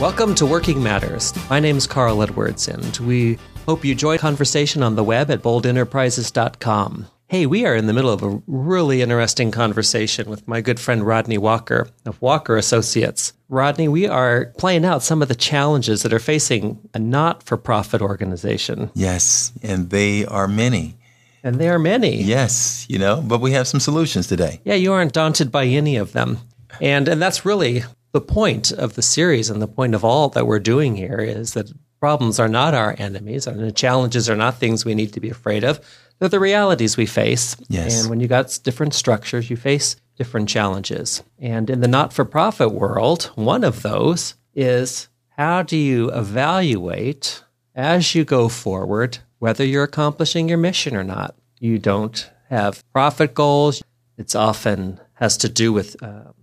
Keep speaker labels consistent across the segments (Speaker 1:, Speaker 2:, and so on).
Speaker 1: Welcome to Working Matters. My name is Carl Edwards, and we hope you join conversation on the web at boldenterprises.com. Hey, we are in the middle of a really interesting conversation with my good friend Rodney Walker of Walker Associates. Rodney, we are playing out some of the challenges that are facing a not for profit organization.
Speaker 2: Yes, and they are many.
Speaker 1: And they are many.
Speaker 2: Yes, you know, but we have some solutions today.
Speaker 1: Yeah, you aren't daunted by any of them. And and that's really the point of the series and the point of all that we're doing here is that problems are not our enemies and the challenges are not things we need to be afraid of. They're the realities we face.
Speaker 2: Yes.
Speaker 1: And when you got different structures, you face different challenges. And in the not for profit world, one of those is how do you evaluate as you go forward whether you're accomplishing your mission or not? You don't have profit goals. It's often has to do with um,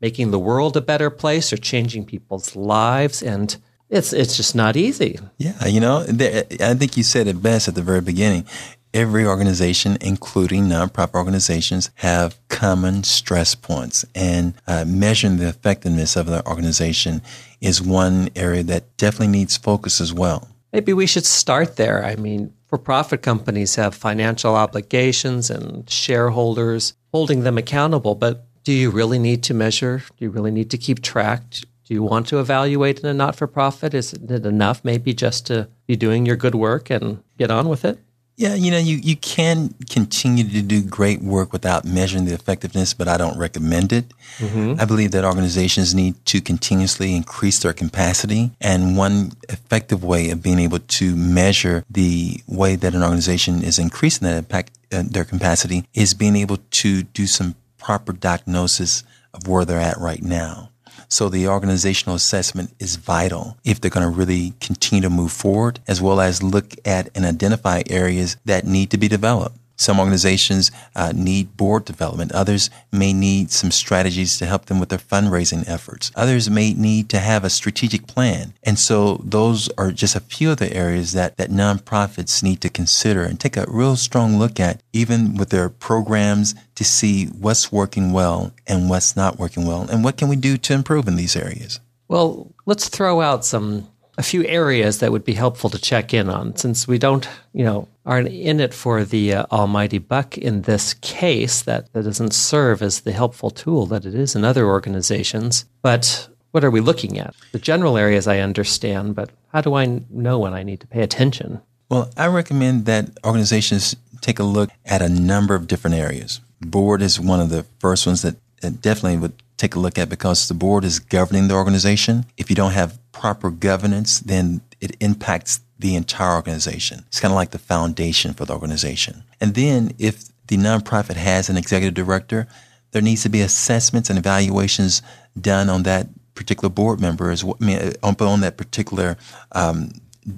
Speaker 1: making the world a better place or changing people's lives. And it's, it's just not easy.
Speaker 2: Yeah, you know, there, I think you said it best at the very beginning. Every organization, including nonprofit organizations, have common stress points, and uh, measuring the effectiveness of the organization is one area that definitely needs focus as well.
Speaker 1: Maybe we should start there. I mean, for profit companies have financial obligations and shareholders holding them accountable, but do you really need to measure? Do you really need to keep track? Do you want to evaluate in a not for profit? Is it enough maybe just to be doing your good work and get on with it?
Speaker 2: Yeah, you know, you, you can continue to do great work without measuring the effectiveness, but I don't recommend it. Mm-hmm. I believe that organizations need to continuously increase their capacity. And one effective way of being able to measure the way that an organization is increasing that impact, uh, their capacity is being able to do some proper diagnosis of where they're at right now. So the organizational assessment is vital if they're going to really continue to move forward, as well as look at and identify areas that need to be developed. Some organizations uh, need board development. Others may need some strategies to help them with their fundraising efforts. Others may need to have a strategic plan. And so those are just a few of the areas that, that nonprofits need to consider and take a real strong look at, even with their programs to see what's working well and what's not working well and what can we do to improve in these areas.
Speaker 1: Well, let's throw out some a few areas that would be helpful to check in on since we don't, you know, aren't in it for the uh, almighty buck in this case that, that doesn't serve as the helpful tool that it is in other organizations. But what are we looking at? The general areas I understand, but how do I know when I need to pay attention?
Speaker 2: Well, I recommend that organizations take a look at a number of different areas. Board is one of the first ones that definitely would take a look at because the board is governing the organization. If you don't have proper governance, then it impacts the entire organization. It's kind of like the foundation for the organization. And then if the nonprofit has an executive director, there needs to be assessments and evaluations done on that particular board member as well, I mean, on that particular um,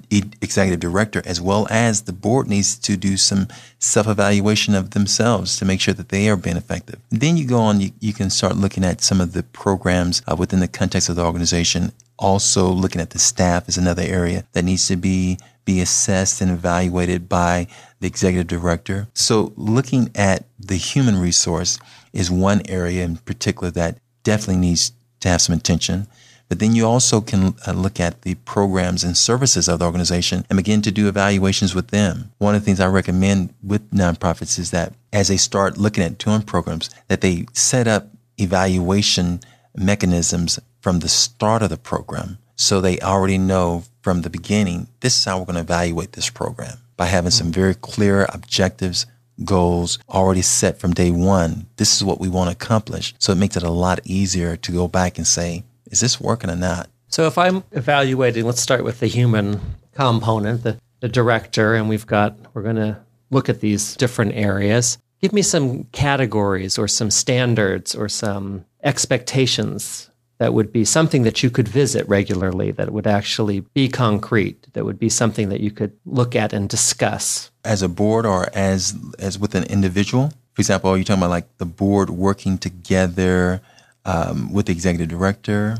Speaker 2: executive director as well as the board needs to do some self-evaluation of themselves to make sure that they are being effective. Then you go on, you, you can start looking at some of the programs uh, within the context of the organization. Also looking at the staff is another area that needs to be be assessed and evaluated by the executive director. So looking at the human resource is one area in particular that definitely needs to have some attention. But then you also can uh, look at the programs and services of the organization and begin to do evaluations with them. One of the things I recommend with nonprofits is that as they start looking at doing programs, that they set up evaluation mechanisms from the start of the program. So they already know from the beginning, this is how we're going to evaluate this program by having some very clear objectives, goals already set from day one. This is what we want to accomplish. So it makes it a lot easier to go back and say, is this working or not?
Speaker 1: So if I'm evaluating, let's start with the human component, the, the director, and we've got, we're going to look at these different areas. Give me some categories or some standards or some expectations that would be something that you could visit regularly, that would actually be concrete, that would be something that you could look at and discuss.
Speaker 2: As a board or as as with an individual? For example, are you talking about like the board working together um, with the executive director?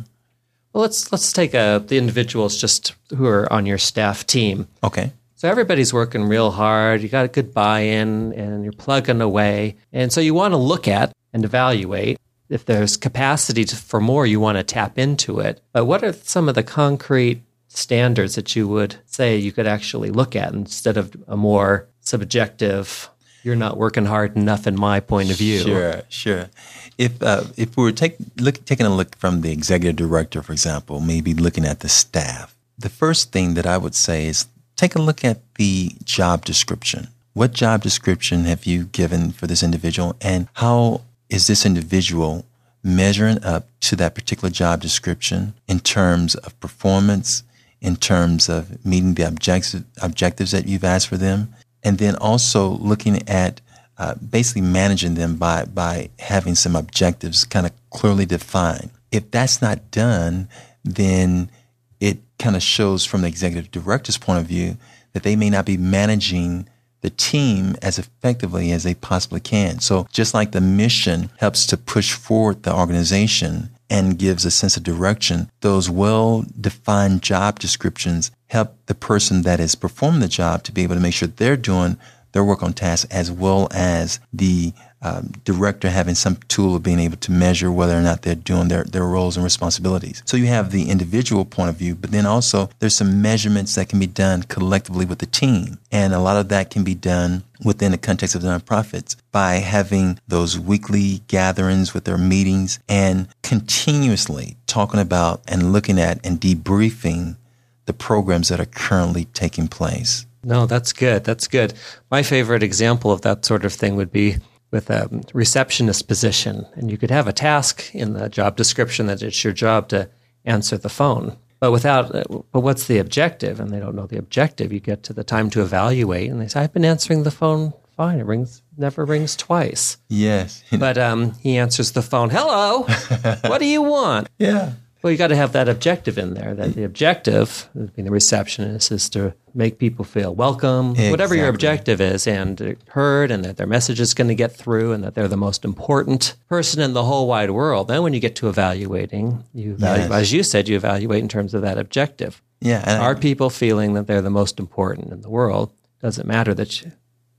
Speaker 1: Well, let's let's take uh, the individuals just who are on your staff team.
Speaker 2: Okay.
Speaker 1: So everybody's working real hard. You got a good buy-in, and you're plugging away. And so you want to look at and evaluate: if there's capacity to, for more, you want to tap into it. But what are some of the concrete standards that you would say you could actually look at instead of a more subjective, you're not working hard enough in my point of view?
Speaker 2: Sure, sure. If uh, if we were take, look, taking a look from the executive director, for example, maybe looking at the staff, the first thing that I would say is take a look at the job description. What job description have you given for this individual, and how is this individual measuring up to that particular job description in terms of performance, in terms of meeting the objective, objectives that you've asked for them, and then also looking at uh, basically managing them by by having some objectives kind of clearly defined. If that's not done, then it kind of shows from the executive director's point of view that they may not be managing the team as effectively as they possibly can. So just like the mission helps to push forward the organization and gives a sense of direction, those well defined job descriptions help the person that is performing the job to be able to make sure they're doing their work on task as well as the um, director having some tool of being able to measure whether or not they're doing their, their roles and responsibilities. So you have the individual point of view, but then also there's some measurements that can be done collectively with the team. And a lot of that can be done within the context of the nonprofits by having those weekly gatherings with their meetings and continuously talking about and looking at and debriefing the programs that are currently taking place.
Speaker 1: No, that's good. That's good. My favorite example of that sort of thing would be with a receptionist position. And you could have a task in the job description that it's your job to answer the phone. But without, but what's the objective? And they don't know the objective. You get to the time to evaluate, and they say, "I've been answering the phone fine. It rings, never rings twice."
Speaker 2: Yes,
Speaker 1: but um, he answers the phone. Hello, what do you want?
Speaker 2: Yeah,
Speaker 1: well, you got to have that objective in there. That the objective, being the receptionist, is to make people feel welcome, exactly. whatever your objective is, and heard, and that their message is going to get through, and that they're the most important person in the whole wide world. Then, when you get to evaluating, you evaluate, yes. as you said, you evaluate in terms of that objective.
Speaker 2: Yeah,
Speaker 1: are I, people feeling that they're the most important in the world? Does it matter that you,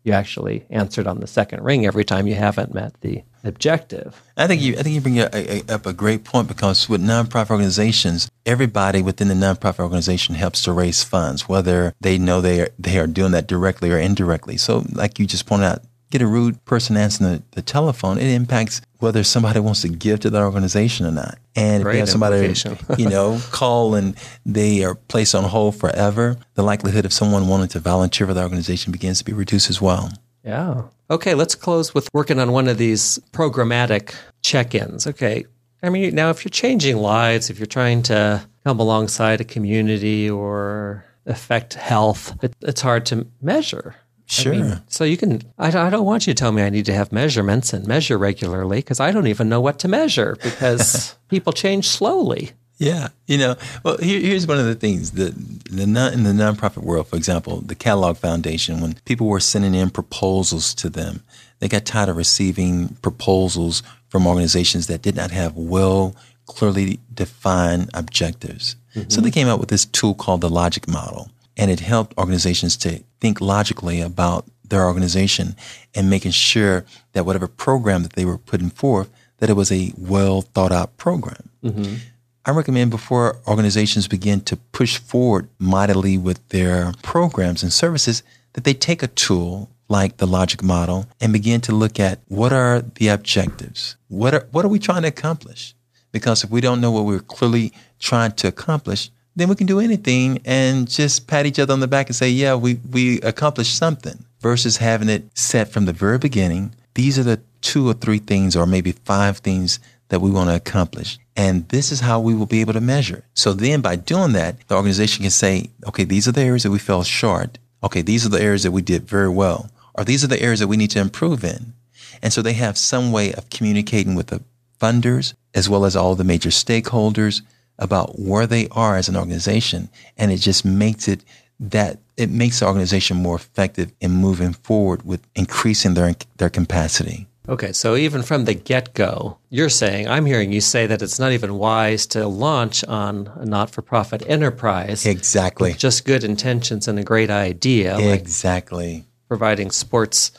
Speaker 1: you actually answered on the second ring every time you haven't met the objective.
Speaker 2: I think you I think you bring up a, great point because with nonprofit organizations, everybody within the nonprofit organization helps to raise funds, whether they know they are they are doing that directly or indirectly. So, like you just pointed out, get a rude person answering the, the telephone, it impacts whether somebody wants to give to that organization or not. And
Speaker 1: Great
Speaker 2: if you have somebody, you know, call and they are placed on hold forever, the likelihood of someone wanting to volunteer for the organization begins to be reduced as well.
Speaker 1: Yeah. Okay, let's close with working on one of these programmatic check ins. Okay. I mean, now if you're changing lives, if you're trying to come alongside a community or affect health, it, it's hard to measure.
Speaker 2: Sure. I mean,
Speaker 1: so you can, I, I don't want you to tell me I need to have measurements and measure regularly because I don't even know what to measure because people change slowly.
Speaker 2: Yeah, you know, well, here, here's one of the things that the non, in the nonprofit world, for example, the Kellogg Foundation. When people were sending in proposals to them, they got tired of receiving proposals from organizations that did not have well, clearly defined objectives. Mm-hmm. So they came out with this tool called the Logic Model, and it helped organizations to think logically about their organization and making sure that whatever program that they were putting forth, that it was a well thought out program. Mm-hmm. I recommend before organizations begin to push forward mightily with their programs and services that they take a tool like the logic model and begin to look at what are the objectives? What are, what are we trying to accomplish? Because if we don't know what we're clearly trying to accomplish, then we can do anything and just pat each other on the back and say, yeah, we, we accomplished something versus having it set from the very beginning. These are the two or three things or maybe five things that we want to accomplish. And this is how we will be able to measure. So then by doing that, the organization can say, okay, these are the areas that we fell short. Okay, these are the areas that we did very well. Or these are the areas that we need to improve in. And so they have some way of communicating with the funders as well as all the major stakeholders about where they are as an organization. And it just makes it that it makes the organization more effective in moving forward with increasing their, their capacity.
Speaker 1: Okay, so even from the get go, you're saying, I'm hearing you say that it's not even wise to launch on a not for profit enterprise.
Speaker 2: Exactly.
Speaker 1: just good intentions and a great idea.
Speaker 2: Exactly.
Speaker 1: Like providing sports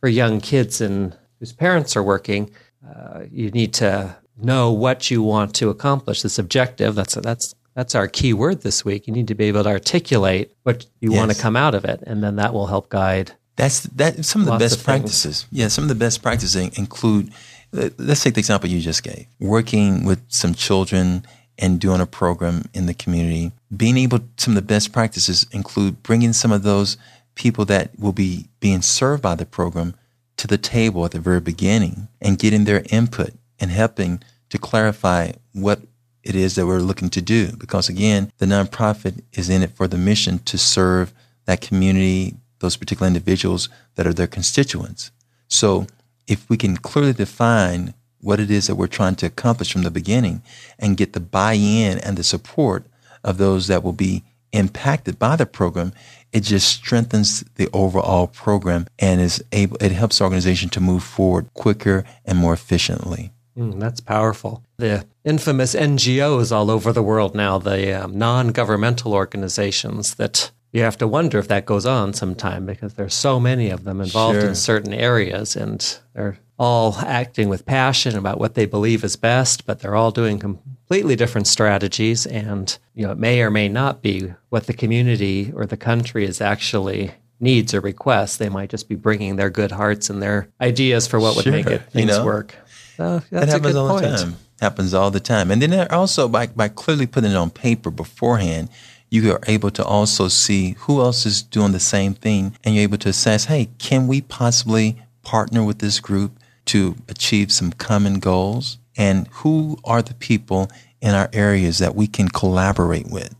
Speaker 1: for young kids and whose parents are working. uh, you need to know what you want to accomplish. This objective. That's that's that's our key word this week. You need to be able to articulate what you yes. want to come out of it, and then that will help guide.
Speaker 2: That's that. Some of the best of practices. Yeah, some of the best practices include. Uh, let's take the example you just gave. Working with some children and doing a program in the community. Being able, some of the best practices include bringing some of those people that will be being served by the program to the table at the very beginning and getting their input and helping to clarify what it is that we're looking to do. Because again, the nonprofit is in it for the mission to serve that community, those particular individuals that are their constituents. So if we can clearly define what it is that we're trying to accomplish from the beginning and get the buy-in and the support of those that will be impacted by the program, it just strengthens the overall program and is able, it helps the organization to move forward quicker and more efficiently.
Speaker 1: Mm, that's powerful. The infamous NGOs all over the world now, the um, non governmental organizations that you have to wonder if that goes on sometime because there's so many of them involved sure. in certain areas and they're all acting with passion about what they believe is best, but they're all doing completely different strategies and you know it may or may not be what the community or the country is actually needs or requests. They might just be bringing their good hearts and their ideas for what
Speaker 2: sure.
Speaker 1: would make it things you know, work.
Speaker 2: So that happens all point. the time. Happens all the time. And then also by by clearly putting it on paper beforehand, you are able to also see who else is doing the same thing and you're able to assess, hey, can we possibly partner with this group to achieve some common goals? And who are the people in our areas that we can collaborate with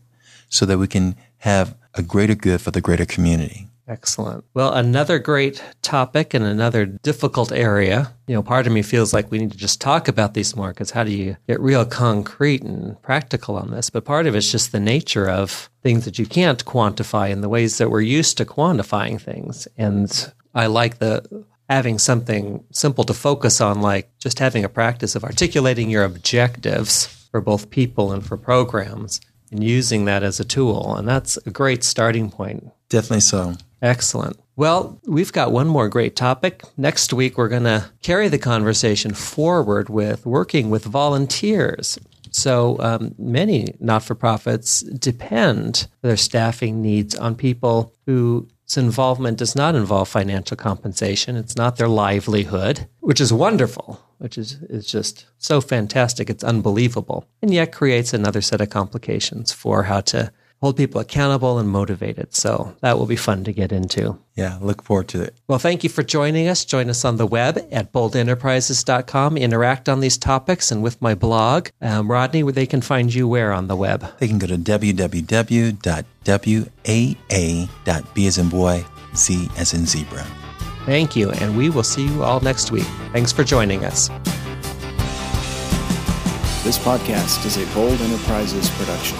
Speaker 2: so that we can have a greater good for the greater community?
Speaker 1: Excellent. Well, another great topic and another difficult area. You know, part of me feels like we need to just talk about these more because how do you get real concrete and practical on this? But part of it's just the nature of things that you can't quantify in the ways that we're used to quantifying things. And I like the having something simple to focus on, like just having a practice of articulating your objectives for both people and for programs and using that as a tool. And that's a great starting point.
Speaker 2: Definitely so.
Speaker 1: Excellent. Well, we've got one more great topic. Next week, we're going to carry the conversation forward with working with volunteers. So um, many not for profits depend their staffing needs on people whose involvement does not involve financial compensation. It's not their livelihood, which is wonderful, which is, is just so fantastic. It's unbelievable. And yet creates another set of complications for how to hold people accountable and motivated. So that will be fun to get into.
Speaker 2: Yeah, look forward to it.
Speaker 1: Well, thank you for joining us. Join us on the web at boldenterprises.com. Interact on these topics and with my blog. Um, Rodney, where they can find you where on the web?
Speaker 2: They can go to www.waa.b as in boy, z as in zebra.
Speaker 1: Thank you, and we will see you all next week. Thanks for joining us.
Speaker 3: This podcast is a Bold Enterprises production.